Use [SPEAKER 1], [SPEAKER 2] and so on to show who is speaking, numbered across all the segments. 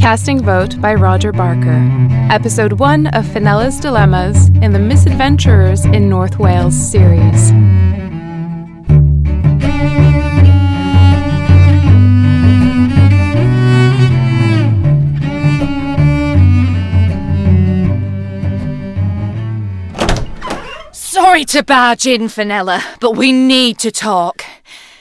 [SPEAKER 1] Casting Vote by Roger Barker. Episode 1 of Fenella's Dilemmas in the Misadventurers in North Wales series.
[SPEAKER 2] Sorry to barge in, Fenella, but we need to talk.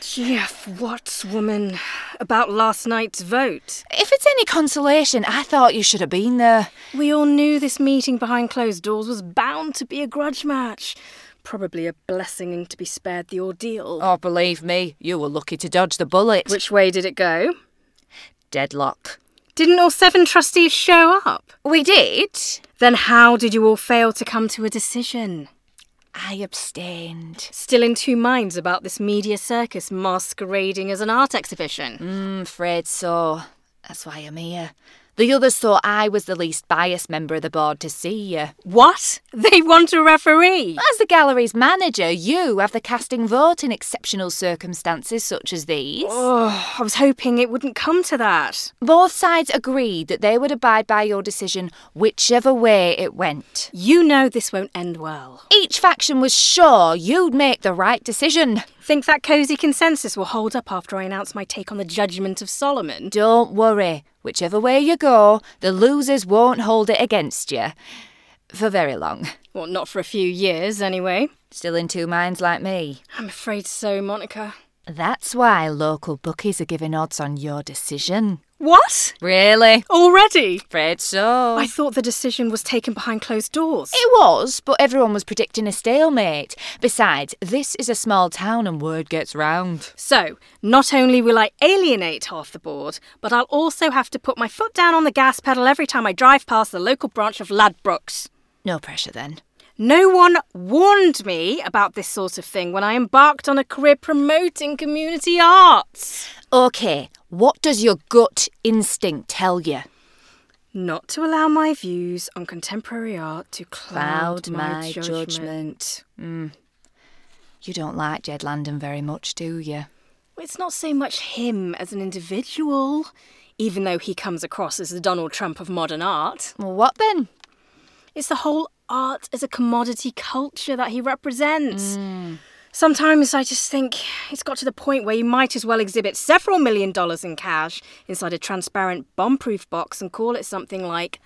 [SPEAKER 3] Jeff, what, woman? About last night's vote?
[SPEAKER 2] If it's any consolation, I thought you should have been there.
[SPEAKER 3] We all knew this meeting behind closed doors was bound to be a grudge match. Probably a blessing to be spared the ordeal.
[SPEAKER 2] Oh, believe me, you were lucky to dodge the bullet.
[SPEAKER 3] Which way did it go?
[SPEAKER 2] Deadlock.
[SPEAKER 3] Didn't all seven trustees show up?
[SPEAKER 2] We did.
[SPEAKER 3] Then how did you all fail to come to a decision?
[SPEAKER 2] I abstained.
[SPEAKER 3] Still in two minds about this media circus masquerading as an art exhibition?
[SPEAKER 2] Mm, afraid so. That's why I'm here. The others thought I was the least biased member of the board to see you.
[SPEAKER 3] What? They want a referee?
[SPEAKER 2] As the gallery's manager, you have the casting vote in exceptional circumstances such as these.
[SPEAKER 3] Oh, I was hoping it wouldn't come to that.
[SPEAKER 2] Both sides agreed that they would abide by your decision whichever way it went.
[SPEAKER 3] You know this won't end well.
[SPEAKER 2] Each faction was sure you'd make the right decision.
[SPEAKER 3] Think that cosy consensus will hold up after I announce my take on the judgment of Solomon?
[SPEAKER 2] Don't worry. Whichever way you go, the losers won't hold it against you. For very long.
[SPEAKER 3] Well, not for a few years, anyway.
[SPEAKER 2] Still in two minds like me.
[SPEAKER 3] I'm afraid so, Monica.
[SPEAKER 2] That's why local bookies are giving odds on your decision.
[SPEAKER 3] What?
[SPEAKER 2] Really?
[SPEAKER 3] Already?
[SPEAKER 2] Afraid so.
[SPEAKER 3] I thought the decision was taken behind closed doors.
[SPEAKER 2] It was, but everyone was predicting a stalemate. Besides, this is a small town and word gets round.
[SPEAKER 3] So, not only will I alienate half the board, but I'll also have to put my foot down on the gas pedal every time I drive past the local branch of Ladbrokes.
[SPEAKER 2] No pressure then.
[SPEAKER 3] No one warned me about this sort of thing when I embarked on a career promoting community arts.
[SPEAKER 2] OK, what does your gut instinct tell you?
[SPEAKER 3] Not to allow my views on contemporary art to cloud,
[SPEAKER 2] Cloud my judgment. Mm. You don't like Jed Landon very much, do you?
[SPEAKER 3] It's not so much him as an individual, even though he comes across as the Donald Trump of modern art.
[SPEAKER 2] Well, what then?
[SPEAKER 3] It's the whole art as a commodity culture that he represents.
[SPEAKER 2] Mm.
[SPEAKER 3] Sometimes I just think it's got to the point where you might as well exhibit several million dollars in cash inside a transparent bomb proof box and call it something like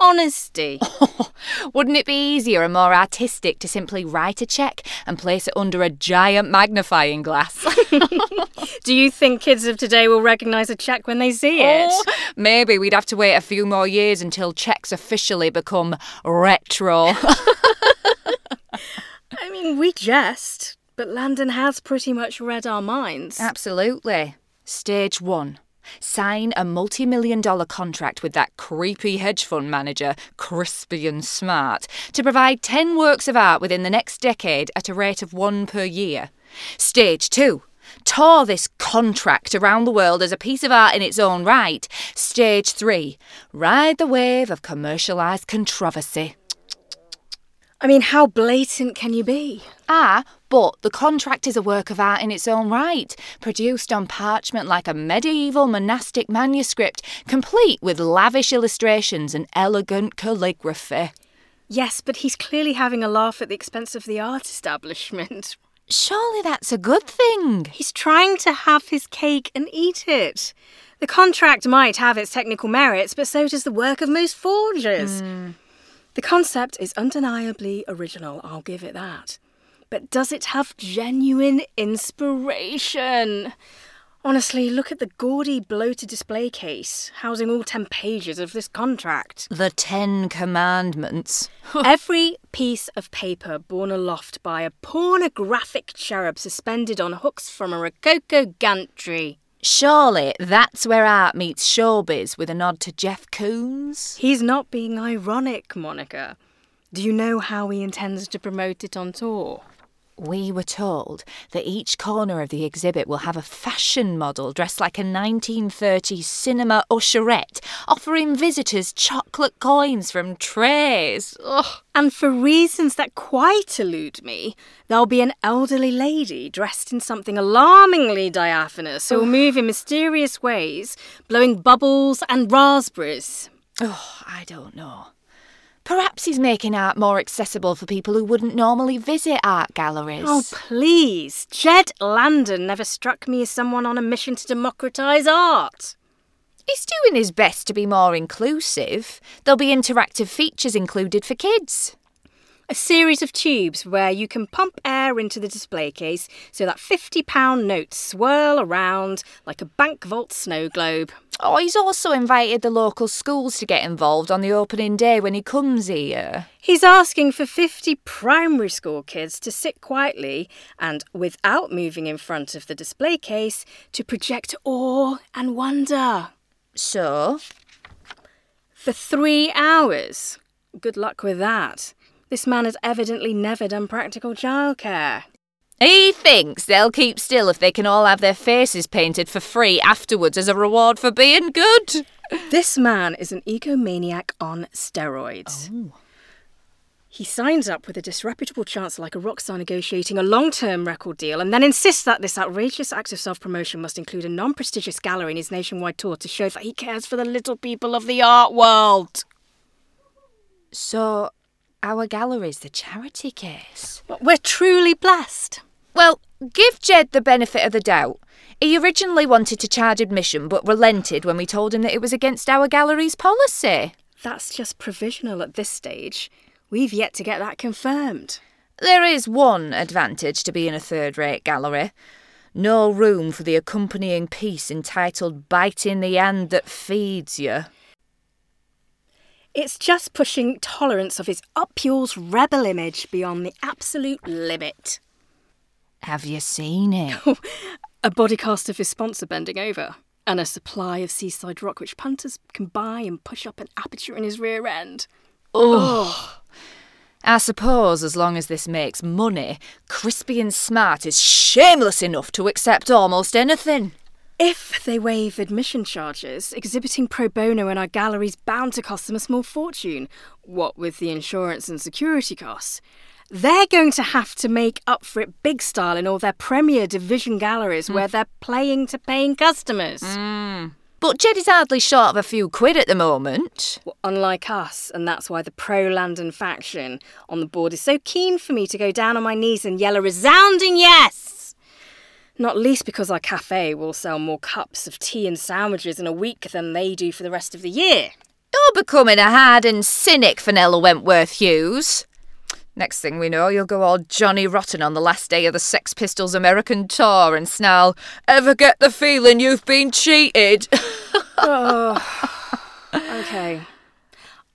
[SPEAKER 3] honesty.
[SPEAKER 2] Wouldn't it be easier and more artistic to simply write a cheque and place it under a giant magnifying glass?
[SPEAKER 3] Do you think kids of today will recognise a cheque when they see it?
[SPEAKER 2] Oh, maybe we'd have to wait a few more years until cheques officially become retro.
[SPEAKER 3] I mean, we jest, but Landon has pretty much read our minds.
[SPEAKER 2] Absolutely. Stage one. Sign a multi million dollar contract with that creepy hedge fund manager, Crispin Smart, to provide 10 works of art within the next decade at a rate of one per year. Stage two. Tour this contract around the world as a piece of art in its own right. Stage three. Ride the wave of commercialised controversy.
[SPEAKER 3] I mean, how blatant can you be?
[SPEAKER 2] Ah, but the contract is a work of art in its own right, produced on parchment like a medieval monastic manuscript, complete with lavish illustrations and elegant calligraphy.
[SPEAKER 3] Yes, but he's clearly having a laugh at the expense of the art establishment.
[SPEAKER 2] Surely that's a good thing.
[SPEAKER 3] He's trying to have his cake and eat it. The contract might have its technical merits, but so does the work of most forgers. Hmm. The concept is undeniably original, I'll give it that. But does it have genuine inspiration? Honestly, look at the gaudy, bloated display case housing all 10 pages of this contract.
[SPEAKER 2] The Ten Commandments.
[SPEAKER 3] Every piece of paper borne aloft by a pornographic cherub suspended on hooks from a Rococo gantry.
[SPEAKER 2] Surely that's where art meets showbiz with a nod to Jeff Koons.
[SPEAKER 3] He's not being ironic, Monica. Do you know how he intends to promote it on tour?
[SPEAKER 2] We were told that each corner of the exhibit will have a fashion model dressed like a 1930s cinema usherette, offering visitors chocolate coins from trays. Ugh.
[SPEAKER 3] And for reasons that quite elude me, there'll be an elderly lady dressed in something alarmingly diaphanous who will move in mysterious ways, blowing bubbles and raspberries.
[SPEAKER 2] Oh, I don't know. Perhaps he's making art more accessible for people who wouldn't normally visit art galleries.
[SPEAKER 3] Oh, please. Jed Landon never struck me as someone on a mission to democratise art.
[SPEAKER 2] He's doing his best to be more inclusive. There'll be interactive features included for kids.
[SPEAKER 3] A series of tubes where you can pump air into the display case so that £50 notes swirl around like a bank vault snow globe.
[SPEAKER 2] Oh, he's also invited the local schools to get involved on the opening day when he comes here.
[SPEAKER 3] He's asking for 50 primary school kids to sit quietly and, without moving in front of the display case, to project awe and wonder.
[SPEAKER 2] So?
[SPEAKER 3] For three hours. Good luck with that. This man has evidently never done practical childcare.
[SPEAKER 2] He thinks they'll keep still if they can all have their faces painted for free afterwards as a reward for being good.
[SPEAKER 3] This man is an egomaniac on steroids.
[SPEAKER 2] Oh.
[SPEAKER 3] He signs up with a disreputable chancellor like a rock star negotiating a long term record deal and then insists that this outrageous act of self promotion must include a non prestigious gallery in his nationwide tour to show that he cares for the little people of the art world.
[SPEAKER 2] So, our gallery's the charity case.
[SPEAKER 3] We're truly blessed.
[SPEAKER 2] Well, give Jed the benefit of the doubt. He originally wanted to charge admission but relented when we told him that it was against our gallery's policy.
[SPEAKER 3] That's just provisional at this stage. We've yet to get that confirmed.
[SPEAKER 2] There is one advantage to being in a third rate gallery. No room for the accompanying piece entitled Biting the Hand That Feeds You.
[SPEAKER 3] It's just pushing tolerance of his up yours rebel image beyond the absolute limit.
[SPEAKER 2] Have you seen it?
[SPEAKER 3] A body cast of his sponsor bending over, and a supply of seaside rock which punters can buy and push up an aperture in his rear end.
[SPEAKER 2] Oh. I suppose as long as this makes money, Crispin Smart is shameless enough to accept almost anything.
[SPEAKER 3] If they waive admission charges, exhibiting pro bono in our gallery's bound to cost them a small fortune, what with the insurance and security costs. They're going to have to make up for it big style in all their premier division galleries hmm. where they're playing to paying customers. Hmm.
[SPEAKER 2] But Jed is hardly short of a few quid at the moment.
[SPEAKER 3] Well, unlike us, and that's why the pro Landon faction on the board is so keen for me to go down on my knees and yell a resounding yes! Not least because our cafe will sell more cups of tea and sandwiches in a week than they do for the rest of the year.
[SPEAKER 2] You're becoming a hardened cynic, Fenella Wentworth Hughes. Next thing we know, you'll go all Johnny Rotten on the last day of the Sex Pistols American tour and snarl, Ever get the feeling you've been cheated?
[SPEAKER 3] Oh, okay.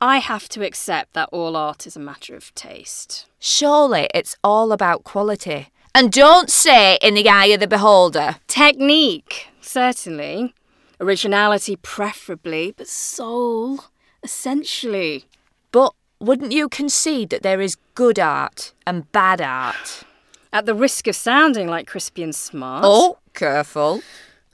[SPEAKER 3] I have to accept that all art is a matter of taste.
[SPEAKER 2] Surely it's all about quality. And don't say in the eye of the beholder.
[SPEAKER 3] Technique, certainly. Originality, preferably, but soul, essentially.
[SPEAKER 2] But wouldn't you concede that there is good art and bad art?
[SPEAKER 3] At the risk of sounding like Crispin Smart,
[SPEAKER 2] Oh, careful.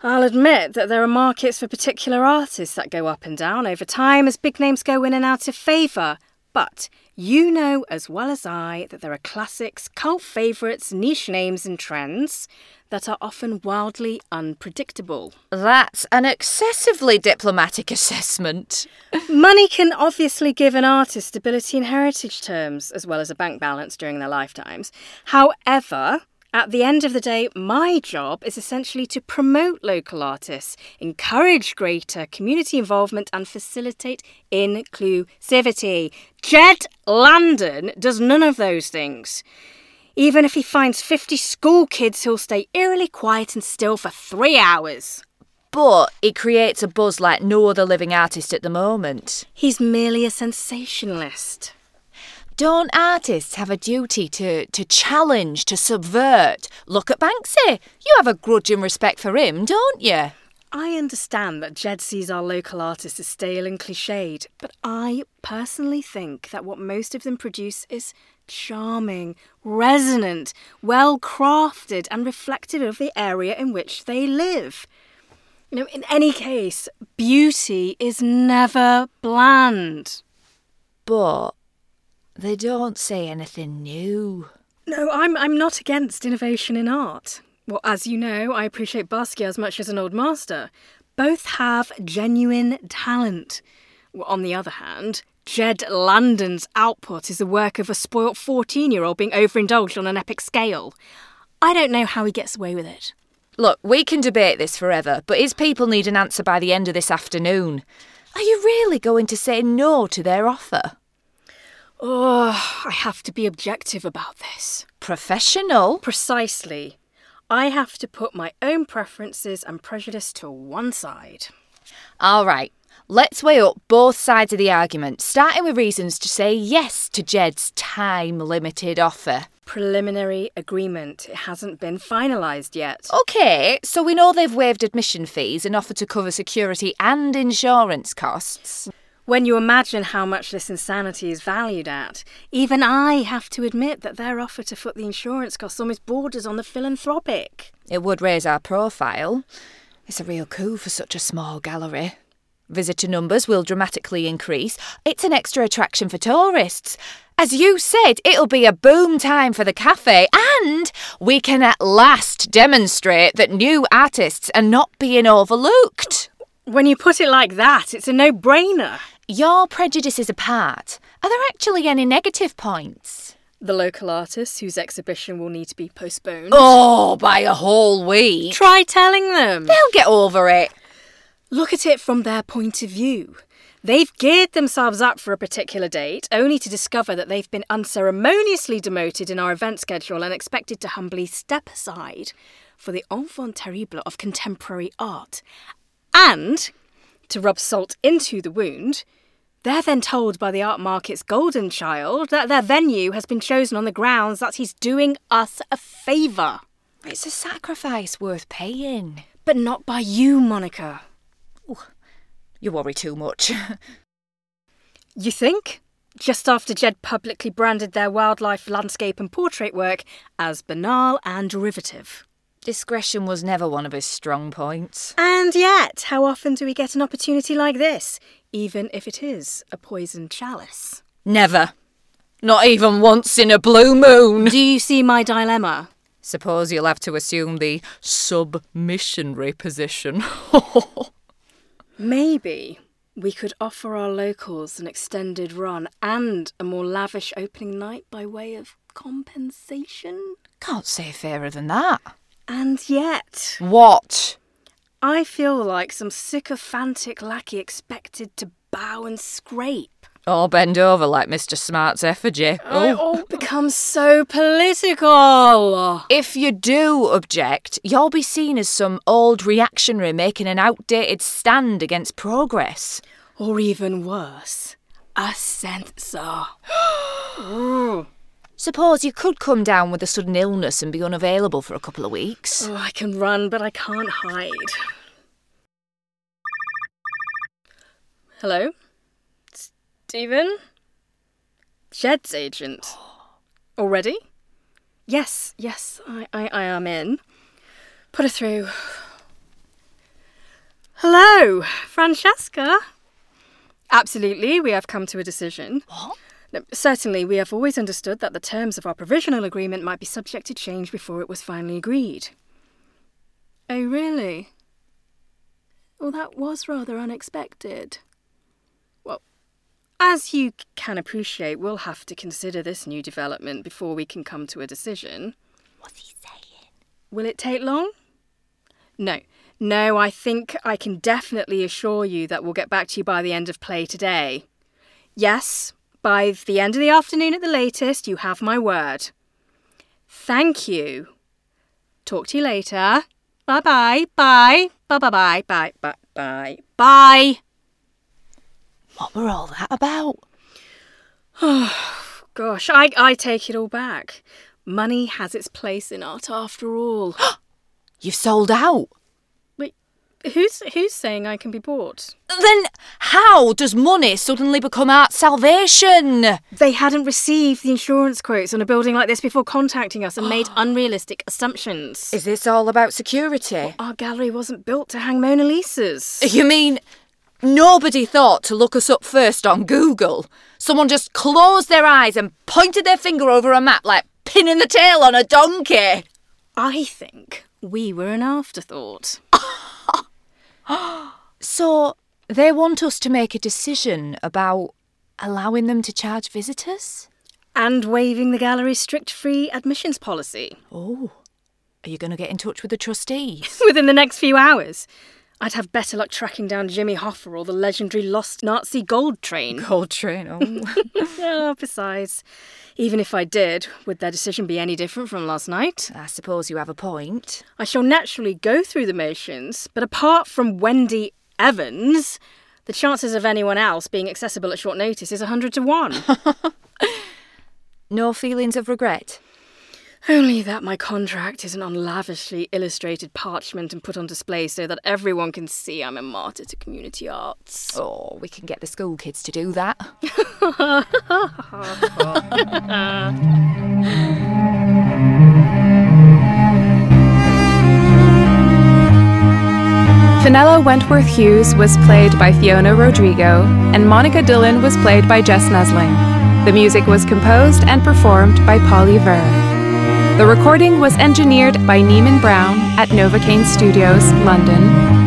[SPEAKER 3] I'll admit that there are markets for particular artists that go up and down over time as big names go in and out of favour. But you know as well as I that there are classics, cult favourites, niche names, and trends that are often wildly unpredictable.
[SPEAKER 2] That's an excessively diplomatic assessment.
[SPEAKER 3] Money can obviously give an artist stability in heritage terms, as well as a bank balance during their lifetimes. However, at the end of the day, my job is essentially to promote local artists, encourage greater community involvement, and facilitate inclusivity. Jed Landon does none of those things. Even if he finds 50 school kids, he'll stay eerily quiet and still for three hours.
[SPEAKER 2] But he creates a buzz like no other living artist at the moment.
[SPEAKER 3] He's merely a sensationalist.
[SPEAKER 2] Don't artists have a duty to, to challenge, to subvert? Look at Banksy. You have a grudging respect for him, don't you?
[SPEAKER 3] I understand that Jed sees our local artists as stale and cliched, but I personally think that what most of them produce is charming, resonant, well crafted, and reflective of the area in which they live. You know, in any case, beauty is never bland.
[SPEAKER 2] But they don't say anything new.
[SPEAKER 3] No, I'm I'm not against innovation in art. Well, as you know, I appreciate Basquiat as much as an old master. Both have genuine talent. Well, on the other hand, Jed Landon's output is the work of a spoilt 14 year old being overindulged on an epic scale. I don't know how he gets away with it.
[SPEAKER 2] Look, we can debate this forever, but his people need an answer by the end of this afternoon. Are you really going to say no to their offer?
[SPEAKER 3] Oh, I have to be objective about this.
[SPEAKER 2] Professional?
[SPEAKER 3] Precisely. I have to put my own preferences and prejudice to one side.
[SPEAKER 2] All right, let's weigh up both sides of the argument, starting with reasons to say yes to Jed's time limited offer.
[SPEAKER 3] Preliminary agreement. It hasn't been finalised yet.
[SPEAKER 2] Okay, so we know they've waived admission fees and offered to cover security and insurance costs.
[SPEAKER 3] When you imagine how much this insanity is valued at, even I have to admit that their offer to foot the insurance costs almost borders on the philanthropic.
[SPEAKER 2] It would raise our profile. It's a real coup for such a small gallery. Visitor numbers will dramatically increase. It's an extra attraction for tourists. As you said, it'll be a boom time for the cafe, and we can at last demonstrate that new artists are not being overlooked.
[SPEAKER 3] When you put it like that, it's a no brainer.
[SPEAKER 2] Your prejudices apart, are there actually any negative points?
[SPEAKER 3] The local artist whose exhibition will need to be postponed.
[SPEAKER 2] Oh, by a whole week.
[SPEAKER 3] Try telling them.
[SPEAKER 2] They'll get over it.
[SPEAKER 3] Look at it from their point of view. They've geared themselves up for a particular date, only to discover that they've been unceremoniously demoted in our event schedule and expected to humbly step aside for the enfant terrible of contemporary art. And, to rub salt into the wound, they're then told by the art market's golden child that their venue has been chosen on the grounds that he's doing us a favour.
[SPEAKER 2] It's a sacrifice worth paying.
[SPEAKER 3] But not by you, Monica.
[SPEAKER 2] You worry too much.
[SPEAKER 3] You think? Just after Jed publicly branded their wildlife, landscape, and portrait work as banal and derivative.
[SPEAKER 2] Discretion was never one of his strong points.
[SPEAKER 3] And yet, how often do we get an opportunity like this, even if it is a poisoned chalice?
[SPEAKER 2] Never. Not even once in a blue moon.
[SPEAKER 3] Do you see my dilemma?
[SPEAKER 2] Suppose you'll have to assume the submissionary position.
[SPEAKER 3] Maybe we could offer our locals an extended run and a more lavish opening night by way of compensation.
[SPEAKER 2] Can't say fairer than that.
[SPEAKER 3] And yet,
[SPEAKER 2] What?
[SPEAKER 3] I feel like some sycophantic lackey expected to bow and scrape.
[SPEAKER 2] Or bend over like Mr. Smart's effigy. Oh.
[SPEAKER 3] It all becomes so political.
[SPEAKER 2] If you do object, you'll be seen as some old reactionary making an outdated stand against progress.
[SPEAKER 3] Or even worse, a censor.
[SPEAKER 2] Suppose you could come down with a sudden illness and be unavailable for a couple of weeks.
[SPEAKER 3] Oh, I can run, but I can't hide. Hello? Stephen? Jed's agent. Already? Yes, yes, I, I, I am in. Put her through. Hello, Francesca. Absolutely, we have come to a decision.
[SPEAKER 2] What?
[SPEAKER 3] Certainly, we have always understood that the terms of our provisional agreement might be subject to change before it was finally agreed. Oh, really? Well, that was rather unexpected. Well, as you can appreciate, we'll have to consider this new development before we can come to a decision.
[SPEAKER 2] What's he saying?
[SPEAKER 3] Will it take long? No. No, I think I can definitely assure you that we'll get back to you by the end of play today. Yes, by the end of the afternoon at the latest, you have my word. Thank you. Talk to you later. Bye bye. Bye. Bye bye bye. Bye bye bye. Bye.
[SPEAKER 2] What were all that about?
[SPEAKER 3] Gosh, I, I take it all back. Money has its place in art after all.
[SPEAKER 2] You've sold out.
[SPEAKER 3] Who's who's saying I can be bought?
[SPEAKER 2] Then how does money suddenly become our salvation?
[SPEAKER 3] They hadn't received the insurance quotes on a building like this before contacting us and made unrealistic assumptions.
[SPEAKER 2] Is this all about security?
[SPEAKER 3] Our gallery wasn't built to hang Mona Lisas.
[SPEAKER 2] You mean nobody thought to look us up first on Google? Someone just closed their eyes and pointed their finger over a map like pinning the tail on a donkey?
[SPEAKER 3] I think we were an afterthought.
[SPEAKER 2] So they want us to make a decision about allowing them to charge visitors?
[SPEAKER 3] And waiving the gallery's strict free admissions policy.
[SPEAKER 2] Oh. Are you going to get in touch with the trustees?
[SPEAKER 3] Within the next few hours. I'd have better luck tracking down Jimmy Hoffa or the legendary lost Nazi gold train.
[SPEAKER 2] Gold train, oh.
[SPEAKER 3] oh, besides, even if I did, would their decision be any different from last night?
[SPEAKER 2] I suppose you have a point.
[SPEAKER 3] I shall naturally go through the motions, but apart from Wendy Evans, the chances of anyone else being accessible at short notice is a 100 to 1.
[SPEAKER 2] No feelings of regret?
[SPEAKER 3] Only that my contract isn't on lavishly illustrated parchment and put on display so that everyone can see I'm a martyr to community arts.
[SPEAKER 2] Oh, we can get the school kids to do that.
[SPEAKER 1] Fenella Wentworth Hughes was played by Fiona Rodrigo, and Monica Dillon was played by Jess Nesling. The music was composed and performed by Polly Ver. The recording was engineered by Neiman Brown at Novocaine Studios, London,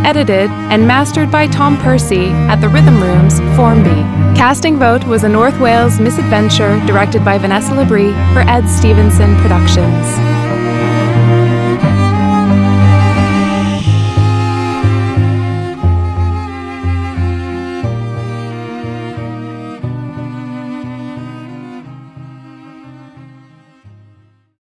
[SPEAKER 1] edited and mastered by Tom Percy at the Rhythm Rooms, Formby. Casting vote was a North Wales misadventure directed by Vanessa Labrie for Ed Stephenson Productions.